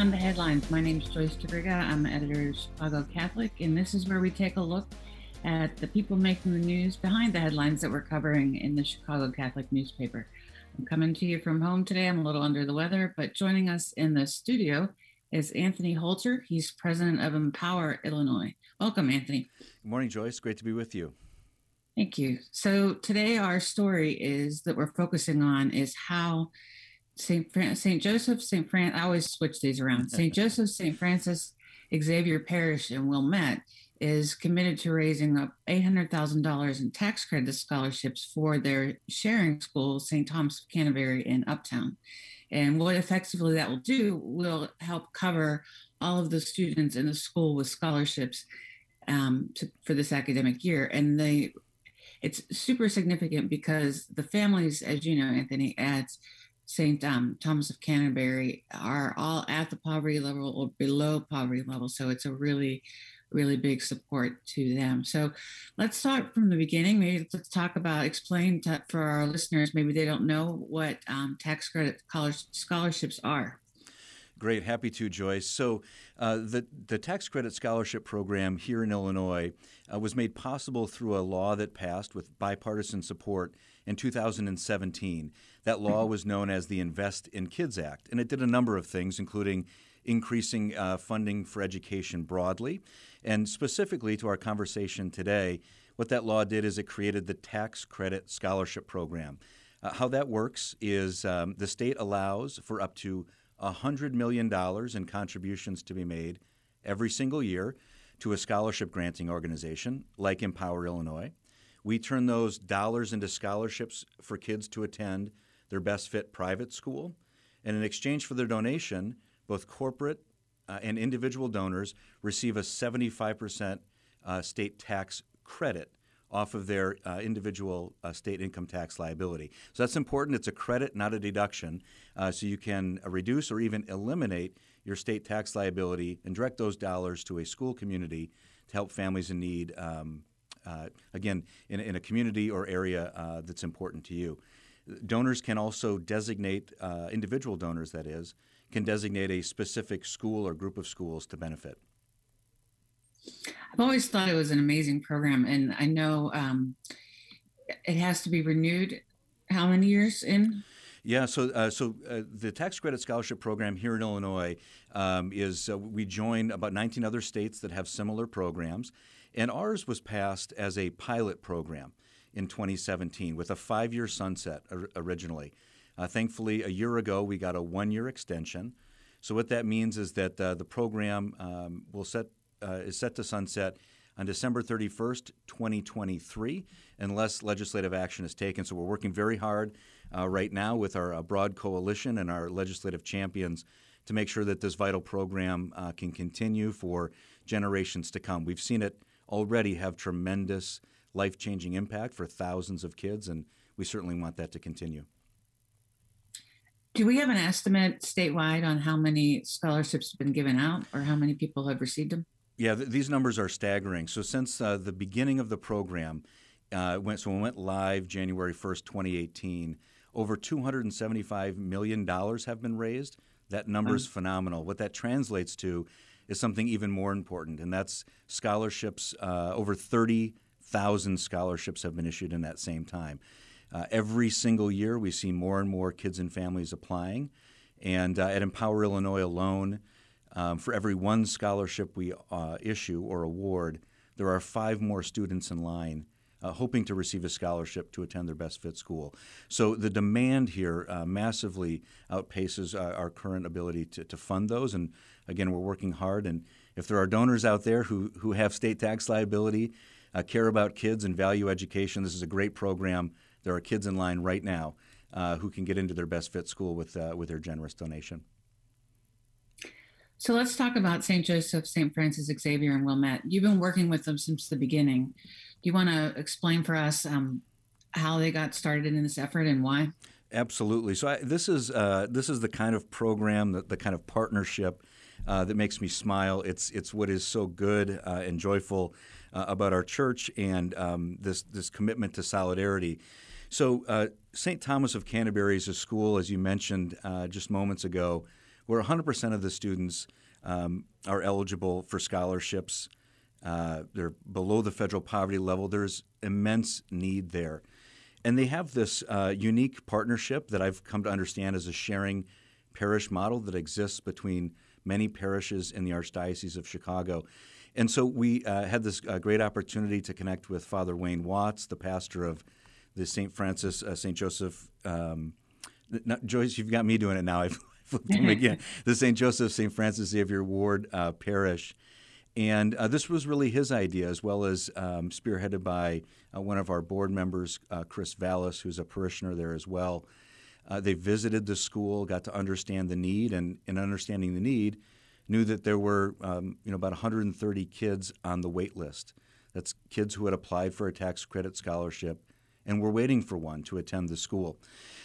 Beyond the Headlines. My name is Joyce Duriga. I'm editor of Chicago Catholic, and this is where we take a look at the people making the news behind the headlines that we're covering in the Chicago Catholic newspaper. I'm coming to you from home today. I'm a little under the weather, but joining us in the studio is Anthony Holter. He's president of Empower Illinois. Welcome, Anthony. Good morning, Joyce. Great to be with you. Thank you. So today our story is that we're focusing on is how St. Fran- St. Joseph, St. Fran. I always switch these around. St. Joseph, St. Francis Xavier Parish in Wilmette is committed to raising up $800,000 in tax credit scholarships for their sharing school, St. Thomas of Canterbury in Uptown. And what effectively that will do will help cover all of the students in the school with scholarships um, to, for this academic year. And they, it's super significant because the families, as you know, Anthony, adds St. Um, Thomas of Canterbury are all at the poverty level or below poverty level. So it's a really, really big support to them. So let's start from the beginning. Maybe let's talk about, explain to, for our listeners, maybe they don't know what um, tax credit college scholarships are. Great, happy to, Joyce. So, uh, the the tax credit scholarship program here in Illinois uh, was made possible through a law that passed with bipartisan support in 2017. That law was known as the Invest in Kids Act, and it did a number of things, including increasing uh, funding for education broadly. And specifically to our conversation today, what that law did is it created the Tax Credit Scholarship Program. Uh, how that works is um, the state allows for up to $100 million in contributions to be made every single year to a scholarship granting organization like Empower Illinois. We turn those dollars into scholarships for kids to attend their best fit private school. And in exchange for their donation, both corporate uh, and individual donors receive a 75% uh, state tax credit off of their uh, individual uh, state income tax liability. So that's important. It's a credit, not a deduction. Uh, so you can reduce or even eliminate your state tax liability and direct those dollars to a school community to help families in need. Um, uh, again, in, in, a community or area uh, that's important to you. Donors can also designate, uh, individual donors that is, can designate a specific school or group of schools to benefit. I've always thought it was an amazing program, and I know um, it has to be renewed. How many years in? Yeah, so uh, so uh, the tax credit scholarship program here in Illinois um, is uh, we join about 19 other states that have similar programs, and ours was passed as a pilot program in 2017 with a five-year sunset originally. Uh, thankfully, a year ago we got a one-year extension. So what that means is that uh, the program um, will set uh, is set to sunset on December 31st, 2023, unless legislative action is taken. So we're working very hard uh, right now with our uh, broad coalition and our legislative champions to make sure that this vital program uh, can continue for generations to come. We've seen it already have tremendous life changing impact for thousands of kids, and we certainly want that to continue. Do we have an estimate statewide on how many scholarships have been given out or how many people have received them? Yeah, th- these numbers are staggering. So since uh, the beginning of the program, uh, went, so we went live January 1st, 2018, over $275 million have been raised. That number is phenomenal. What that translates to is something even more important, and that's scholarships. Uh, over 30,000 scholarships have been issued in that same time. Uh, every single year, we see more and more kids and families applying. And uh, at Empower Illinois alone, um, for every one scholarship we uh, issue or award, there are five more students in line uh, hoping to receive a scholarship to attend their best fit school. So the demand here uh, massively outpaces uh, our current ability to, to fund those. And again, we're working hard. And if there are donors out there who, who have state tax liability, uh, care about kids and value education, this is a great program. There are kids in line right now uh, who can get into their best fit school with uh, with their generous donation. So let's talk about St. Joseph, St. Francis Xavier, and Wilmette. You've been working with them since the beginning. You want to explain for us um, how they got started in this effort and why? Absolutely. So I, this is uh, this is the kind of program, the, the kind of partnership uh, that makes me smile. It's it's what is so good uh, and joyful uh, about our church and um, this this commitment to solidarity. So uh, St. Thomas of Canterbury is a school, as you mentioned uh, just moments ago, where 100% of the students um, are eligible for scholarships. They're below the federal poverty level. There's immense need there. And they have this uh, unique partnership that I've come to understand as a sharing parish model that exists between many parishes in the Archdiocese of Chicago. And so we uh, had this uh, great opportunity to connect with Father Wayne Watts, the pastor of the St. Francis, uh, St. Joseph. Um, Joyce, you've got me doing it now. I've flipped him again. The St. Joseph, St. Francis Xavier Ward uh, Parish. And uh, this was really his idea, as well as um, spearheaded by uh, one of our board members, uh, Chris Vallis, who's a parishioner there as well. Uh, they visited the school, got to understand the need, and in understanding the need, knew that there were um, you know about 130 kids on the wait list. That's kids who had applied for a tax credit scholarship and were waiting for one to attend the school.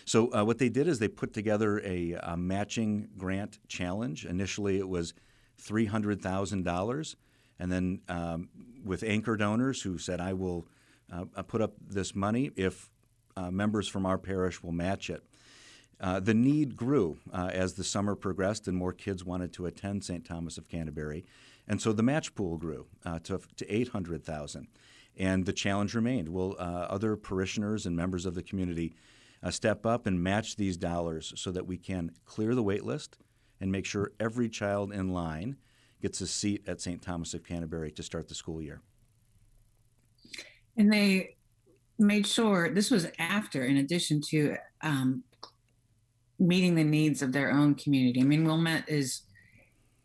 So uh, what they did is they put together a, a matching grant challenge. Initially, it was $300,000. And then um, with anchor donors who said, I will uh, put up this money if uh, members from our parish will match it. Uh, the need grew uh, as the summer progressed and more kids wanted to attend St. Thomas of Canterbury. And so the match pool grew uh, to, to 800,000. And the challenge remained will uh, other parishioners and members of the community step up and match these dollars so that we can clear the wait list and make sure every child in line gets a seat at St. Thomas of Canterbury to start the school year. And they made sure this was after, in addition to um, meeting the needs of their own community. I mean, Wilmette is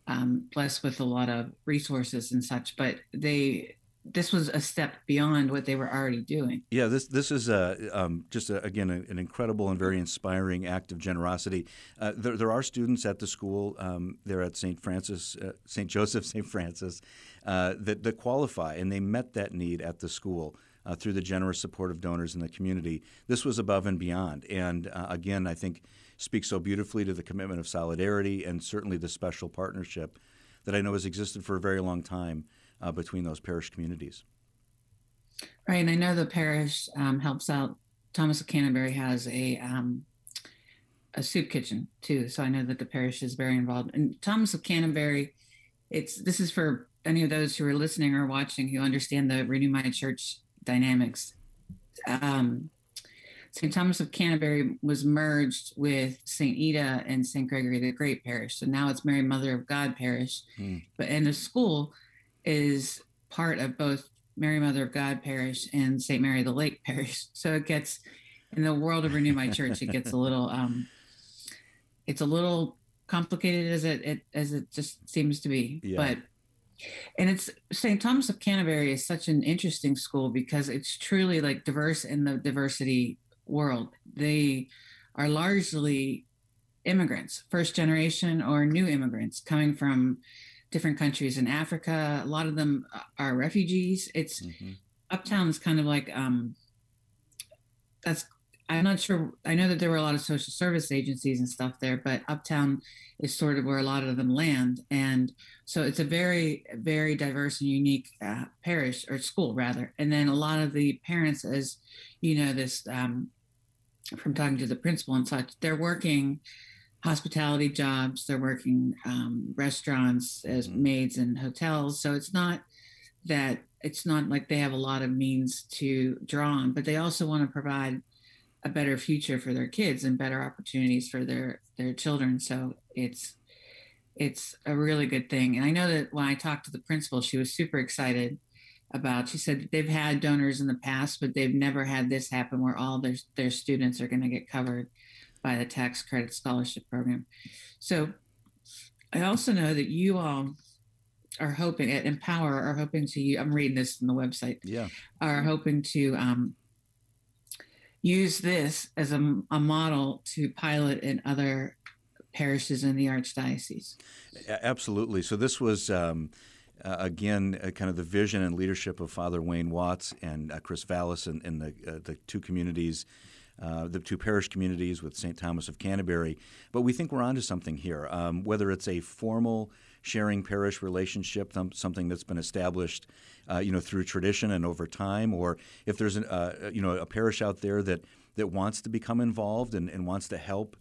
um, blessed with a lot of resources and such, but they this was a step beyond what they were already doing. Yeah, this this is a, um, just a, again a, an incredible and very inspiring act of generosity. Uh, there, there, are students at the school um, there at St. Francis, uh, St. Joseph, St. Francis uh, that, that qualify, and they met that need at the school. Uh, through the generous support of donors in the community, this was above and beyond. And uh, again, I think speaks so beautifully to the commitment of solidarity and certainly the special partnership that I know has existed for a very long time uh, between those parish communities. Right, and I know the parish um, helps out. Thomas of Canterbury has a um, a soup kitchen too, so I know that the parish is very involved. And Thomas of Canterbury, it's this is for any of those who are listening or watching who understand the Renew My Church dynamics. Um, St. Thomas of Canterbury was merged with St. Ita and St. Gregory the Great Parish. So now it's Mary Mother of God Parish. Mm. But in the school, is part of both Mary Mother of God Parish and St. Mary the Lake Parish. So it gets in the world of Renew My Church, it gets a little um, it's a little complicated as it, it as it just seems to be. Yeah. But and it's St. Thomas of Canterbury is such an interesting school because it's truly like diverse in the diversity world. They are largely immigrants, first generation or new immigrants coming from different countries in Africa. A lot of them are refugees. It's mm-hmm. Uptown is kind of like um, that's. I'm not sure. I know that there were a lot of social service agencies and stuff there, but Uptown is sort of where a lot of them land, and so it's a very, very diverse and unique uh, parish or school rather. And then a lot of the parents, as you know, this um, from talking to the principal and such, they're working hospitality jobs. They're working um, restaurants as mm-hmm. maids in hotels. So it's not that it's not like they have a lot of means to draw on, but they also want to provide a better future for their kids and better opportunities for their their children. So it's it's a really good thing. And I know that when I talked to the principal, she was super excited about. She said they've had donors in the past, but they've never had this happen where all their their students are going to get covered by the tax credit scholarship program. So I also know that you all are hoping at Empower are hoping to I'm reading this in the website. Yeah. Are hoping to um, use this as a, a model to pilot in other parishes in the archdiocese. Absolutely. So this was. Um, uh, again, uh, kind of the vision and leadership of Father Wayne Watts and uh, Chris Vallis and, and the, uh, the two communities, uh, the two parish communities with St. Thomas of Canterbury. But we think we're onto something here. Um, whether it's a formal sharing parish relationship, something that's been established, uh, you know, through tradition and over time, or if there's an, you know a parish out there that that wants to become involved and, and wants to help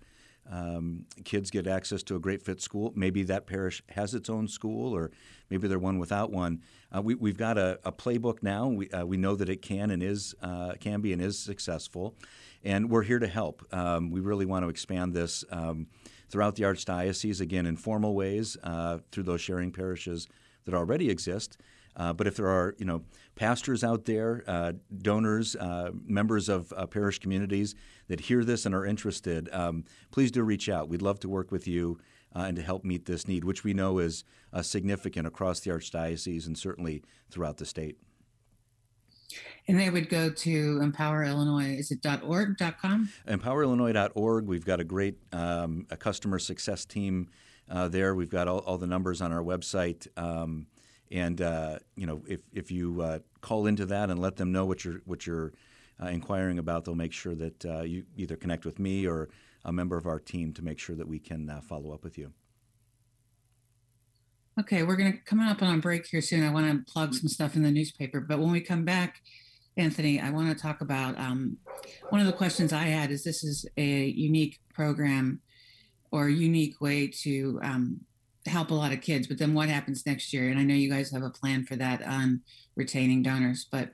um, kids get access to a great fit school. Maybe that parish has its own school, or maybe they're one without one. Uh, we, have got a, a, playbook now. We, uh, we know that it can and is uh, can be and is successful, and we're here to help. Um, we really want to expand this um, throughout the archdiocese again in formal ways uh, through those sharing parishes that already exist. Uh, but if there are, you know, pastors out there, uh, donors, uh, members of uh, parish communities that hear this and are interested, um, please do reach out. We'd love to work with you uh, and to help meet this need, which we know is uh, significant across the archdiocese and certainly throughout the state. And they would go to Empower Illinois. Is it .org, .com? EmpowerIllinois.org. We've got a great um, a customer success team there. We've got all, all, the numbers on our website. Um, and uh, you know, if if you uh, call into that and let them know what you're what you're uh, inquiring about, they'll make sure that uh, you either connect with me or a member of our team to make sure that we can uh, follow up with you. Okay, we're going to come up on a break here soon. I want to plug some stuff in the newspaper, but when we come back, Anthony, I want to talk about um, one of the questions I had. Is this is a unique program or unique way to um, help a lot of kids. But then what happens next year? And I know you guys have a plan for that on retaining donors. But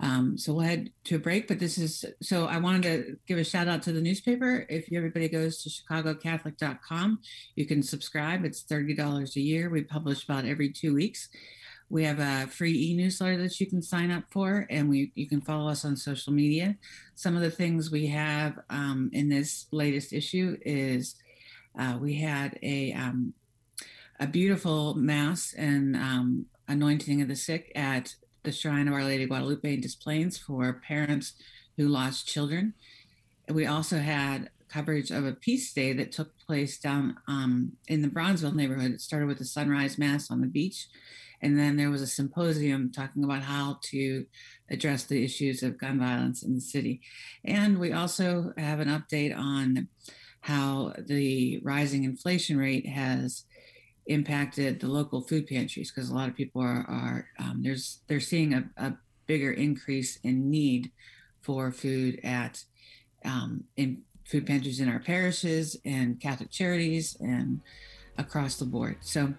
um, so we'll head to a break. But this is so I wanted to give a shout out to the newspaper. If everybody goes to chicagocatholic.com, you can subscribe. It's $30 a year. We publish about every two weeks. We have a free e-newsletter that you can sign up for, and we you can follow us on social media. Some of the things we have um, in this latest issue is uh, we had a um, a beautiful mass and um, anointing of the sick at the shrine of Our Lady of Guadalupe in Des Plaines for parents who lost children. We also had coverage of a peace day that took place down um, in the Bronzeville neighborhood. It started with a sunrise mass on the beach, and then there was a symposium talking about how to address the issues of gun violence in the city. And we also have an update on how the rising inflation rate has impacted the local food pantries because a lot of people are, are um, there's they're seeing a, a, bigger increase in need for food at um, in food pantries in our parishes and Catholic charities and across the board. So,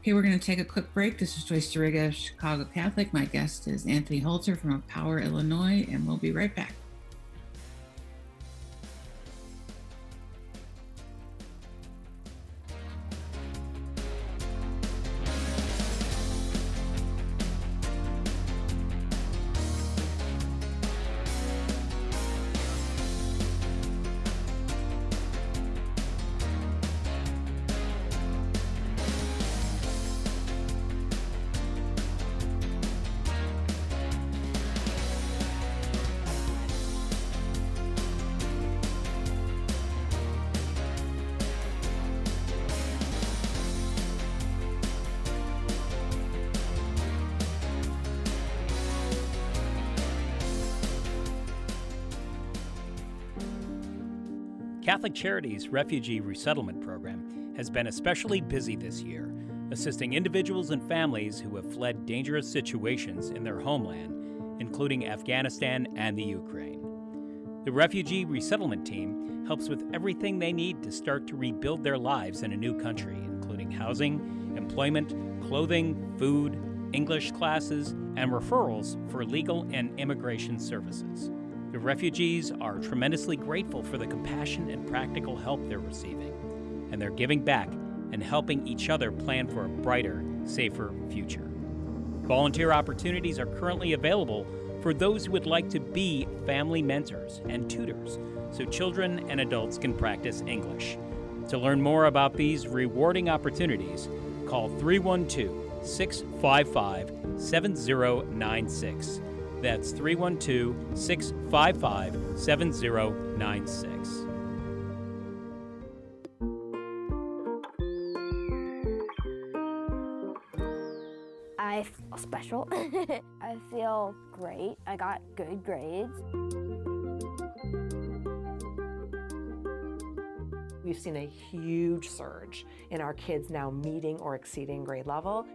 okay, we're going to take a quick break. This is Joyce Duriga, Chicago Catholic. My guest is Anthony Holter from Power, Illinois, and we'll be right back. Catholic Charities Refugee Resettlement Program has been especially busy this year, assisting individuals and families who have fled dangerous situations in their homeland, including Afghanistan and the Ukraine. The Refugee Resettlement Team helps with everything they need to start to rebuild their lives in a new country, including housing, employment, clothing, food, English classes, and referrals for legal and immigration services. The refugees are tremendously grateful for the compassion and practical help they're receiving, and they're giving back and helping each other plan for a brighter, safer future. Volunteer opportunities are currently available for those who would like to be family mentors and tutors so children and adults can practice English. To learn more about these rewarding opportunities, call 312 655 7096 That's 312 655 7096. I feel special. I feel great. I got good grades. We've seen a huge surge in our kids now meeting or exceeding grade level.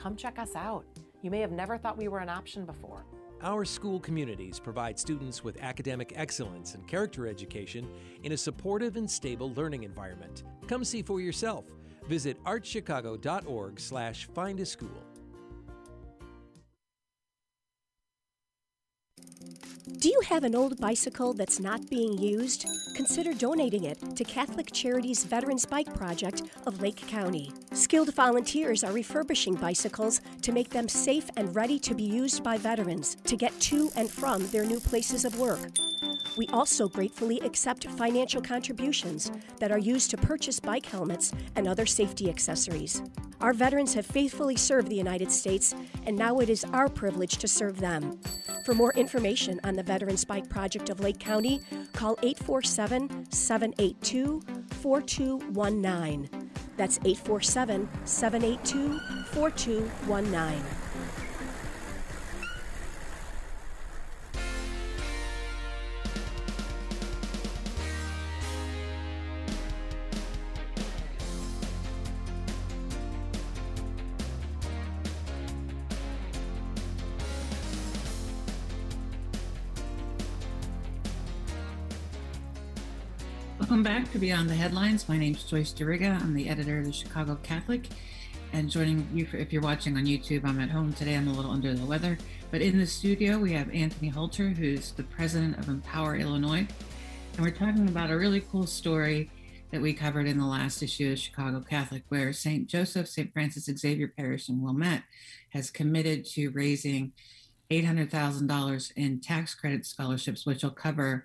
Come check us out. You may have never thought we were an option before. Our school communities provide students with academic excellence and character education in a supportive and stable learning environment. Come see for yourself. Visit archchicago.org slash find a school. Do you have an old bicycle that's not being used? Consider donating it to Catholic Charities Veterans Bike Project of Lake County. Skilled volunteers are refurbishing bicycles to make them safe and ready to be used by veterans to get to and from their new places of work. We also gratefully accept financial contributions that are used to purchase bike helmets and other safety accessories. Our veterans have faithfully served the United States, and now it is our privilege to serve them. For more information on the Veterans Bike Project of Lake County, call 847 782 4219. That's 847 782 4219. Welcome back to Beyond the Headlines. My name is Joyce Duriga. I'm the editor of the Chicago Catholic. And joining you, for, if you're watching on YouTube, I'm at home today. I'm a little under the weather. But in the studio, we have Anthony Holter, who's the president of Empower Illinois. And we're talking about a really cool story that we covered in the last issue of Chicago Catholic, where St. Joseph, St. Francis Xavier Parish in Wilmette has committed to raising $800,000 in tax credit scholarships, which will cover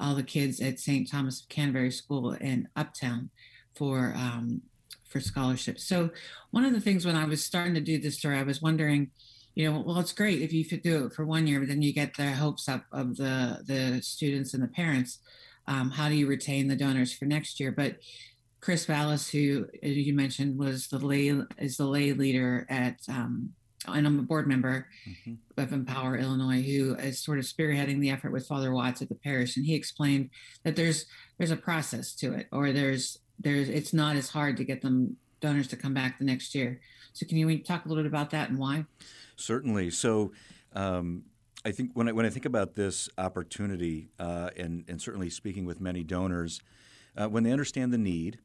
all the kids at St. Thomas of Canterbury School in Uptown for um, for scholarships. So one of the things when I was starting to do this story, I was wondering, you know, well, it's great if you could do it for one year, but then you get the hopes up of the the students and the parents. Um, how do you retain the donors for next year? But Chris Vallis, who you mentioned was the lay is the lay leader at um, and I'm a board member mm-hmm. of Empower Illinois, who is sort of spearheading the effort with Father Watts at the parish, and he explained that there's there's a process to it, or there's there's it's not as hard to get them donors to come back the next year. So can you talk a little bit about that and why? Certainly. So. Um, I think when I, when I think about this opportunity, uh, and, and certainly speaking with many donors, uh, when they understand the need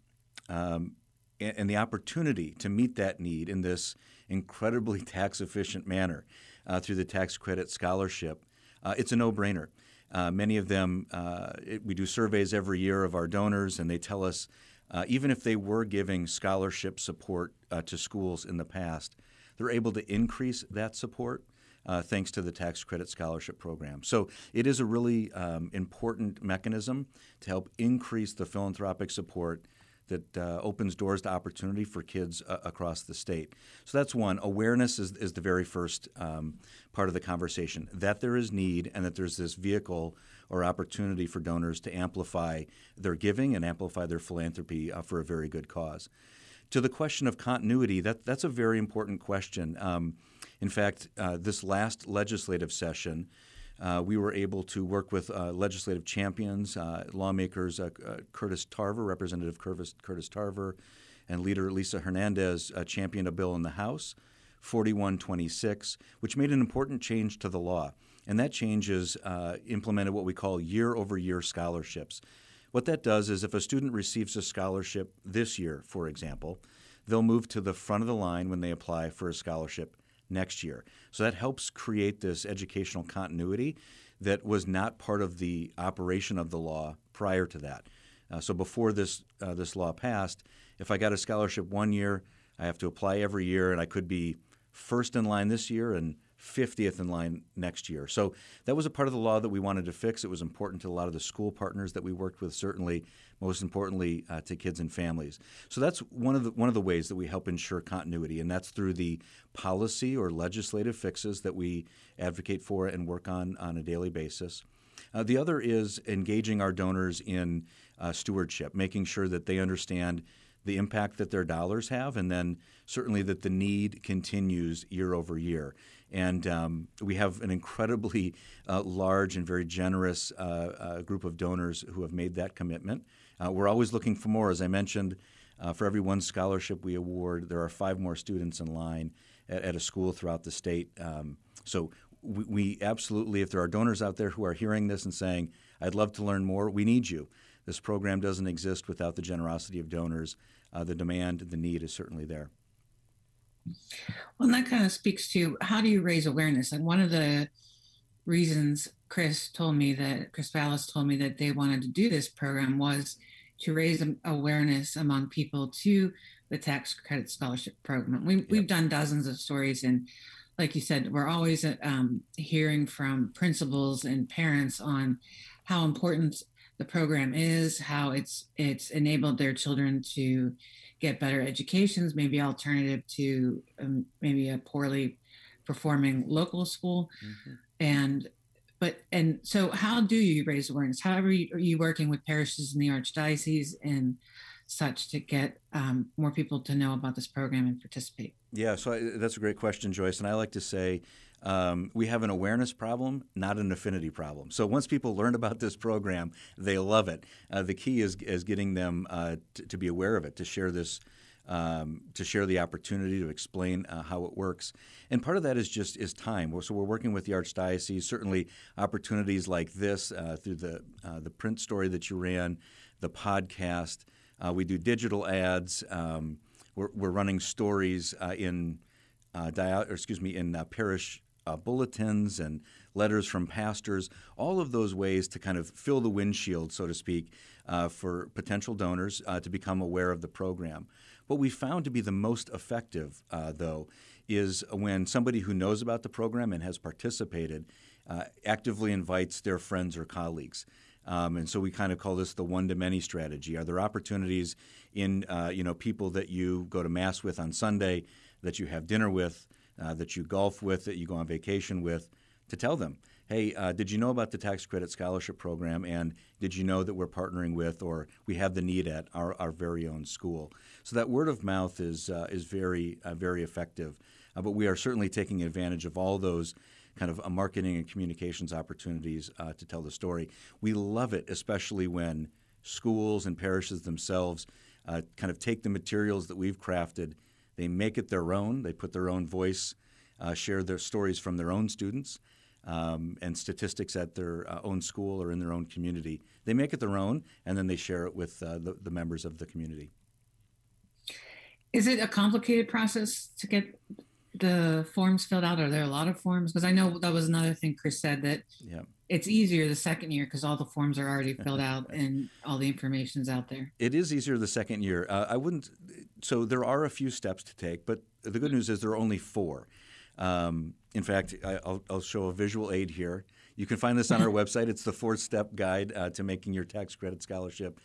um, and, and the opportunity to meet that need in this incredibly tax efficient manner uh, through the tax credit scholarship, uh, it's a no brainer. Uh, many of them, uh, it, we do surveys every year of our donors, and they tell us uh, even if they were giving scholarship support to schools in the past, they're able to increase that support. Uh, thanks to the tax credit scholarship program. So it is a really um, important mechanism to help increase the philanthropic support that uh, opens doors to opportunity for kids uh, across the state. So that's one. Awareness is, is the very first um, part of the conversation that there is need and that there's this vehicle or opportunity for donors to amplify their giving and amplify their philanthropy uh, for a very good cause. To the question of continuity, that, that's a very important question. Um, in fact, uh, this last legislative session, uh, we were able to work with uh, legislative champions, uh, lawmakers uh, uh, Curtis Tarver, Representative Curtis, Curtis, Tarver, and leader Lisa Hernandez championed a bill in the House, 4126, which made an important change to the law. And that change is implemented what we call year over year scholarships. What that does is if a student receives a scholarship this year, for example, they'll move to the front of the line when they apply for a scholarship next year. So that helps create this educational continuity that was not part of the operation of the law prior to that. Uh, so before this uh, this law passed, if I got a scholarship one year, I have to apply every year, and I could be first in line this year and 50th in line next year. So that was a part of the law that we wanted to fix. It was important to a lot of the school partners that we worked with, certainly, most importantly, uh, to kids and families. So that's one of the one of the ways that we help ensure continuity, and that's through the policy or legislative fixes that we advocate for and work on on a daily basis. Uh, the other is engaging our donors in uh, stewardship, making sure that they understand the impact that their dollars have, and then certainly that the need continues year over year. And um, we have an incredibly uh, large and very generous uh, uh, group of donors who have made that commitment. Uh, we're always looking for more. As I mentioned, uh, for every one scholarship we award, there are five more students in line at, at a school throughout the state. Um, so we, we, absolutely, if there are donors out there who are hearing this and saying, I'd love to learn more, we need you. This program doesn't exist without the generosity of donors. Uh, the demand, the need is certainly there. Well, and that kind of speaks to how do you raise awareness? And one of the reasons Chris told me that Chris Vallis told me that they wanted to do this program was to raise awareness among people to the tax credit scholarship program. We, have done dozens of stories, and like you said, we're always um, hearing from principals and parents on how important the program is, how it's it's enabled their children to get better educations, maybe alternative to um, maybe a poorly performing local school, mm-hmm. and but and so how do you raise awareness? How are you, are you working with parishes in the archdiocese and such to get um, more people to know about this program and participate? Yeah, so I, that's a great question, Joyce. And I like to say um, we have an awareness problem, not an affinity problem. So once people learn about this program, they love it. Uh, the key is, is getting them uh, t- to be aware of it, to share this. Um, to share the opportunity to explain uh, how it works, and part of that is just is time. So we're working with the archdiocese. Certainly, opportunities like this uh, through the uh, the print story that you ran, the podcast. Uh, we do digital ads. Um, we're, we're, running stories in dia- excuse me in parish uh, bulletins and letters from pastors, all of those ways to kind of fill the windshield, so to speak, uh, for potential donors uh, to become aware of the program. What we found to be the most effective, uh, though, is when somebody who knows about the program and has participated uh, actively invites their friends or colleagues. Um, and so we kind of call this the one-to-many strategy. Are there opportunities in uh, you know people that you go to mass with on Sunday, that you have dinner with, uh, that you golf with, that you go on vacation with, to tell them, hey, uh, did you know about the tax credit scholarship program? And did you know that we're partnering with or we have the need at our, our very own school? So that word of mouth is, uh, is very, uh, very effective. Uh, but we are certainly taking advantage of all those kind of uh, marketing and communications opportunities to tell the story. We love it, especially when schools and parishes themselves kind of take the materials that we've crafted they make it their own. They put their own voice, uh, share their stories from their own students um, and statistics at their uh, own school or in their own community. They make it their own, and then they share it with uh, the, the members of the community. Is it a complicated process to get the forms filled out? Are there a lot of forms? Because I know that was another thing Chris said that yeah it's easier the second year because all the forms are already filled out and all the information's out there. It is easier the second year. Uh, I wouldn't. So there are a few steps to take, but the good news is there are only four. Um, in fact, I, will I'll show a visual aid here. You can find this on our website. It's the four-step guide uh, to making your tax credit scholarship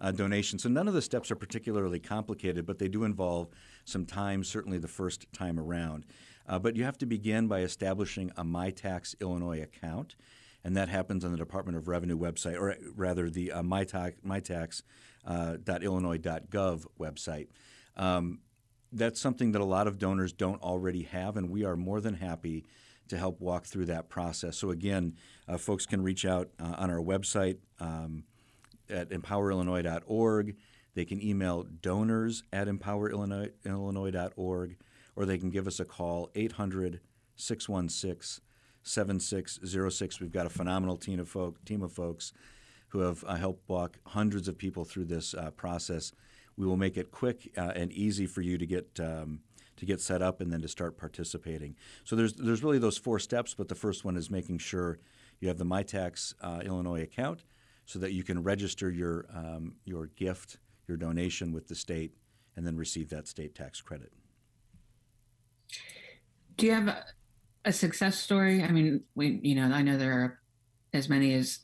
uh, donation. So none of the steps are particularly complicated, but they do involve some time. Certainly the first time around. Uh, but you have to begin by establishing a MyTax Illinois account and that happens on the Department of Revenue website, or rather the uh, mytax, mytax.illinois.gov uh, website. Um, that's something that a lot of donors don't already have, and we are more than happy to help walk through that process. So again, uh, folks can reach out uh, on our website um, at empowerillinois.org. They can email donors at empowerillinois.org, or they can give us a call 800 616 7606. We've got a phenomenal team of, folk, team of folks who have uh, helped walk hundreds of people through this uh, process. We will make it quick uh, and easy for you to get um, to get set up and then to start participating. So there's there's really those four steps, but the first one is making sure you have the MyTax uh, Illinois account so that you can register your um, your gift, your donation with the state, and then receive that state tax credit. Do you have a success story. I mean, we you know I know there are as many as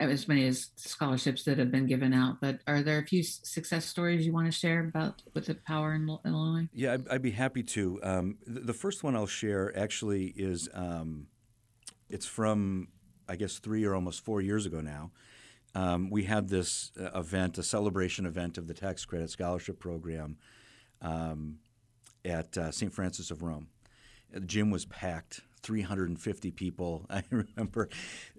as many as scholarships that have been given out, but are there a few success stories you want to share about with the power in Illinois? Yeah, I'd, I'd be happy to. Um, the, the, first one I'll share actually is um, it's from I guess three or almost four years ago now. Um, we had this uh, event, a celebration event of the tax credit scholarship program um, at uh, St. Frances of Rome. The gym was packed. 350 people. I remember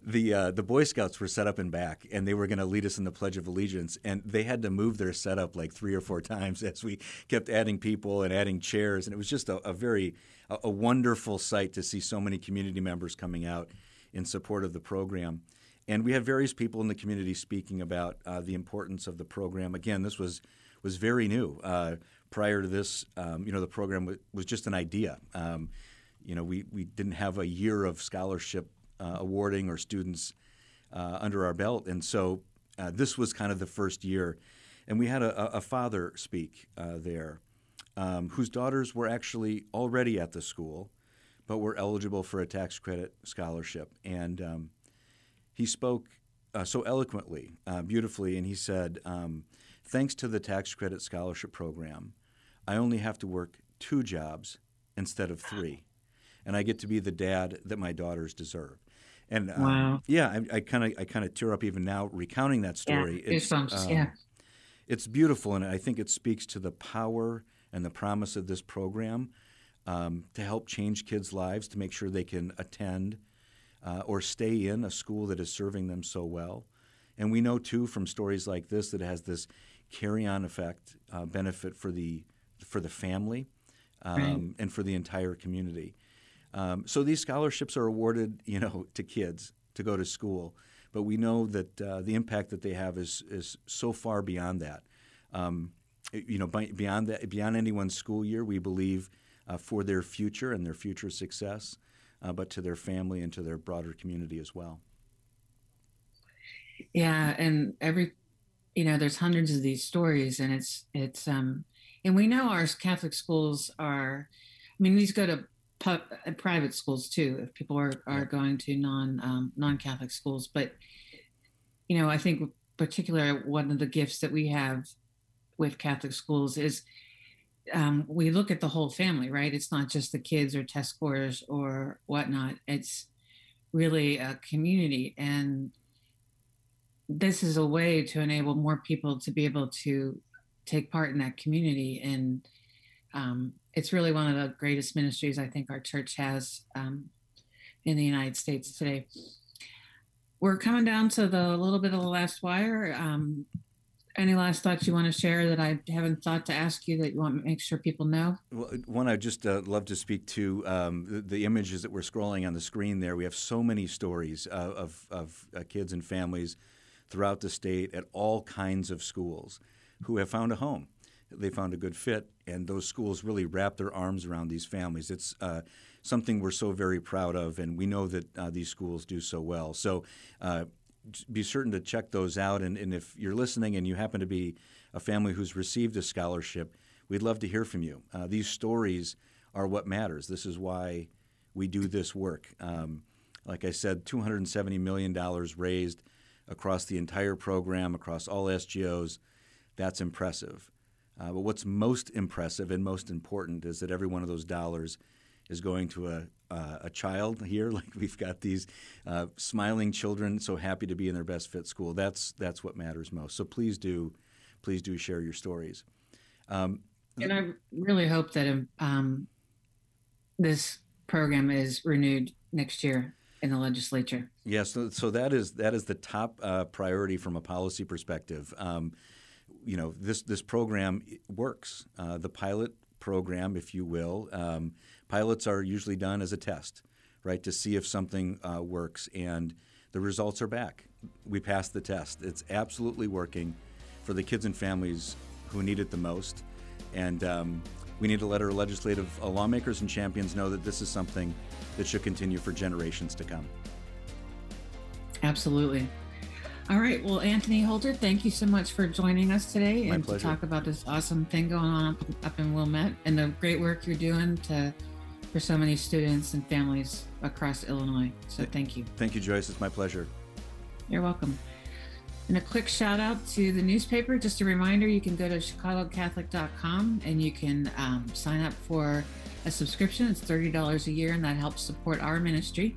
the uh, the Boy Scouts were set up in back, and they were going to lead us in the Pledge of Allegiance, and they had to move their setup like three or four times as we kept adding people and adding chairs, and it was just a, a very a, a wonderful sight to see so many community members coming out in support of the program. And we had various people in the community speaking about uh, the importance of the program. Again, this was was very new. Uh, prior to this, um, you know, the program w- was just an idea. Um, you know, we, we didn't have a year of scholarship uh, awarding or students uh, under our belt. And so uh, this was kind of the first year. And we had a, a father speak uh, there um, whose daughters were actually already at the school, but were eligible for a tax credit scholarship. And um, he spoke uh, so eloquently, uh, beautifully, and he said, um, Thanks to the tax credit scholarship program, I only have to work two jobs instead of three and I get to be the dad that my daughters deserve. And um, wow. yeah, I kind of I kind of tear up even now recounting that story. Yeah, it's, um, yeah. it's beautiful, and I think it speaks to the power and the promise of this program um, to help change kids' lives, to make sure they can attend uh, or stay in a school that is serving them so well. And we know too from stories like this that it has this carry-on effect uh, benefit for the for the family um, right. and for the entire community. Um, so these scholarships are awarded, you know, to kids to go to school, but we know that uh, the impact that they have is is so far beyond that. Um, you know, beyond that, beyond anyone's school year, we believe uh, for their future and their future success, uh, but to their family and to their broader community as well. Yeah, and every, you know, there's hundreds of these stories, and it's it's um, and we know our Catholic schools are. I mean, these go to uh, private schools too, if people are, are going to non um, non Catholic schools. But you know, I think particularly one of the gifts that we have with Catholic schools is um, we look at the whole family, right? It's not just the kids or test scores or whatnot. It's really a community, and this is a way to enable more people to be able to take part in that community and um, it's really one of the greatest ministries I think our church has um, in the United States today. We're coming down to the little bit of the last wire. Um, any last thoughts you want to share that I haven't thought to ask you that you want to make sure people know? Well, one, I'd just uh, love to speak to um, the, the, images that we're scrolling on the screen there. We have so many stories uh, of, of uh, kids and families throughout the state at all kinds of schools who have found a home they found a good fit, and those schools really wrap their arms around these families. It's uh, something we're so very proud of, and we know that uh, these schools do so well. So uh, be certain to check those out. And, and, if you're listening and you happen to be a family who's received a scholarship, we'd love to hear from you. Uh, these stories are what matters. This is why we do this work. Um, like I said, $270 million raised across the entire program, across all SGOs. That's impressive. Uh, but what's most impressive and most important is that every one of those dollars is going to a, uh, a child here. Like we've got these uh, smiling children, so happy to be in their best fit school. That's that's what matters most. So please do, please do share your stories. Um, and I really hope that um, this program is renewed next year in the legislature. Yes, so, so that is that is the top uh, priority from a policy perspective. Um, you know, this this program works. Uh, the pilot program, if you will, um, pilots are usually done as a test, right, to see if something uh, works, and the results are back. We passed the test. It's absolutely working for the kids and families who need it the most, and um, we need to let our legislative uh, lawmakers and champions know that this is something that should continue for generations to come. Absolutely. All right. Well, Anthony Holter, thank you so much for joining us today My and pleasure. to talk about this awesome thing going on up, in Wilmette and the great work you're doing to for so many students and families across Illinois. So thank you. Thank you, Joyce. It's my pleasure. You're welcome. And a quick shout out to the newspaper. Just a reminder you can go to chicagocatholic.com and you can um, sign up for a subscription. It's $30 a year, and that helps support our ministry.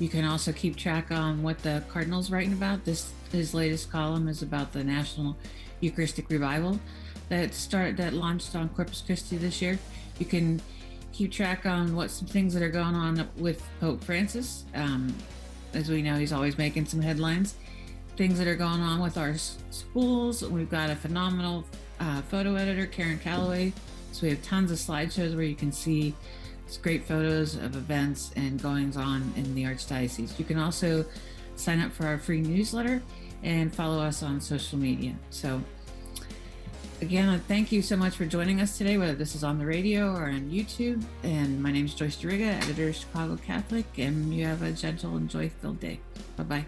You can also keep track on what the Cardinal's writing about. This his latest column is about the National Eucharistic Revival that start that launched on Corpus Christi this year. You can keep track on what some things that are going on with Pope Francis. Um, as we know, he's always making some headlines. Things that are going on with our schools. We've got a phenomenal uh, photo editor, Karen Callaway. So we have tons of slideshows where you can see great photos of events and goings on in the Archdiocese. You can also sign up for our free newsletter and follow us on social media. So again, thank you so much for joining us today, whether this is on the radio or on YouTube. And my name is Joyce Duriga, editor of Chicago Catholic, and you have a gentle and joy filled day. Bye bye.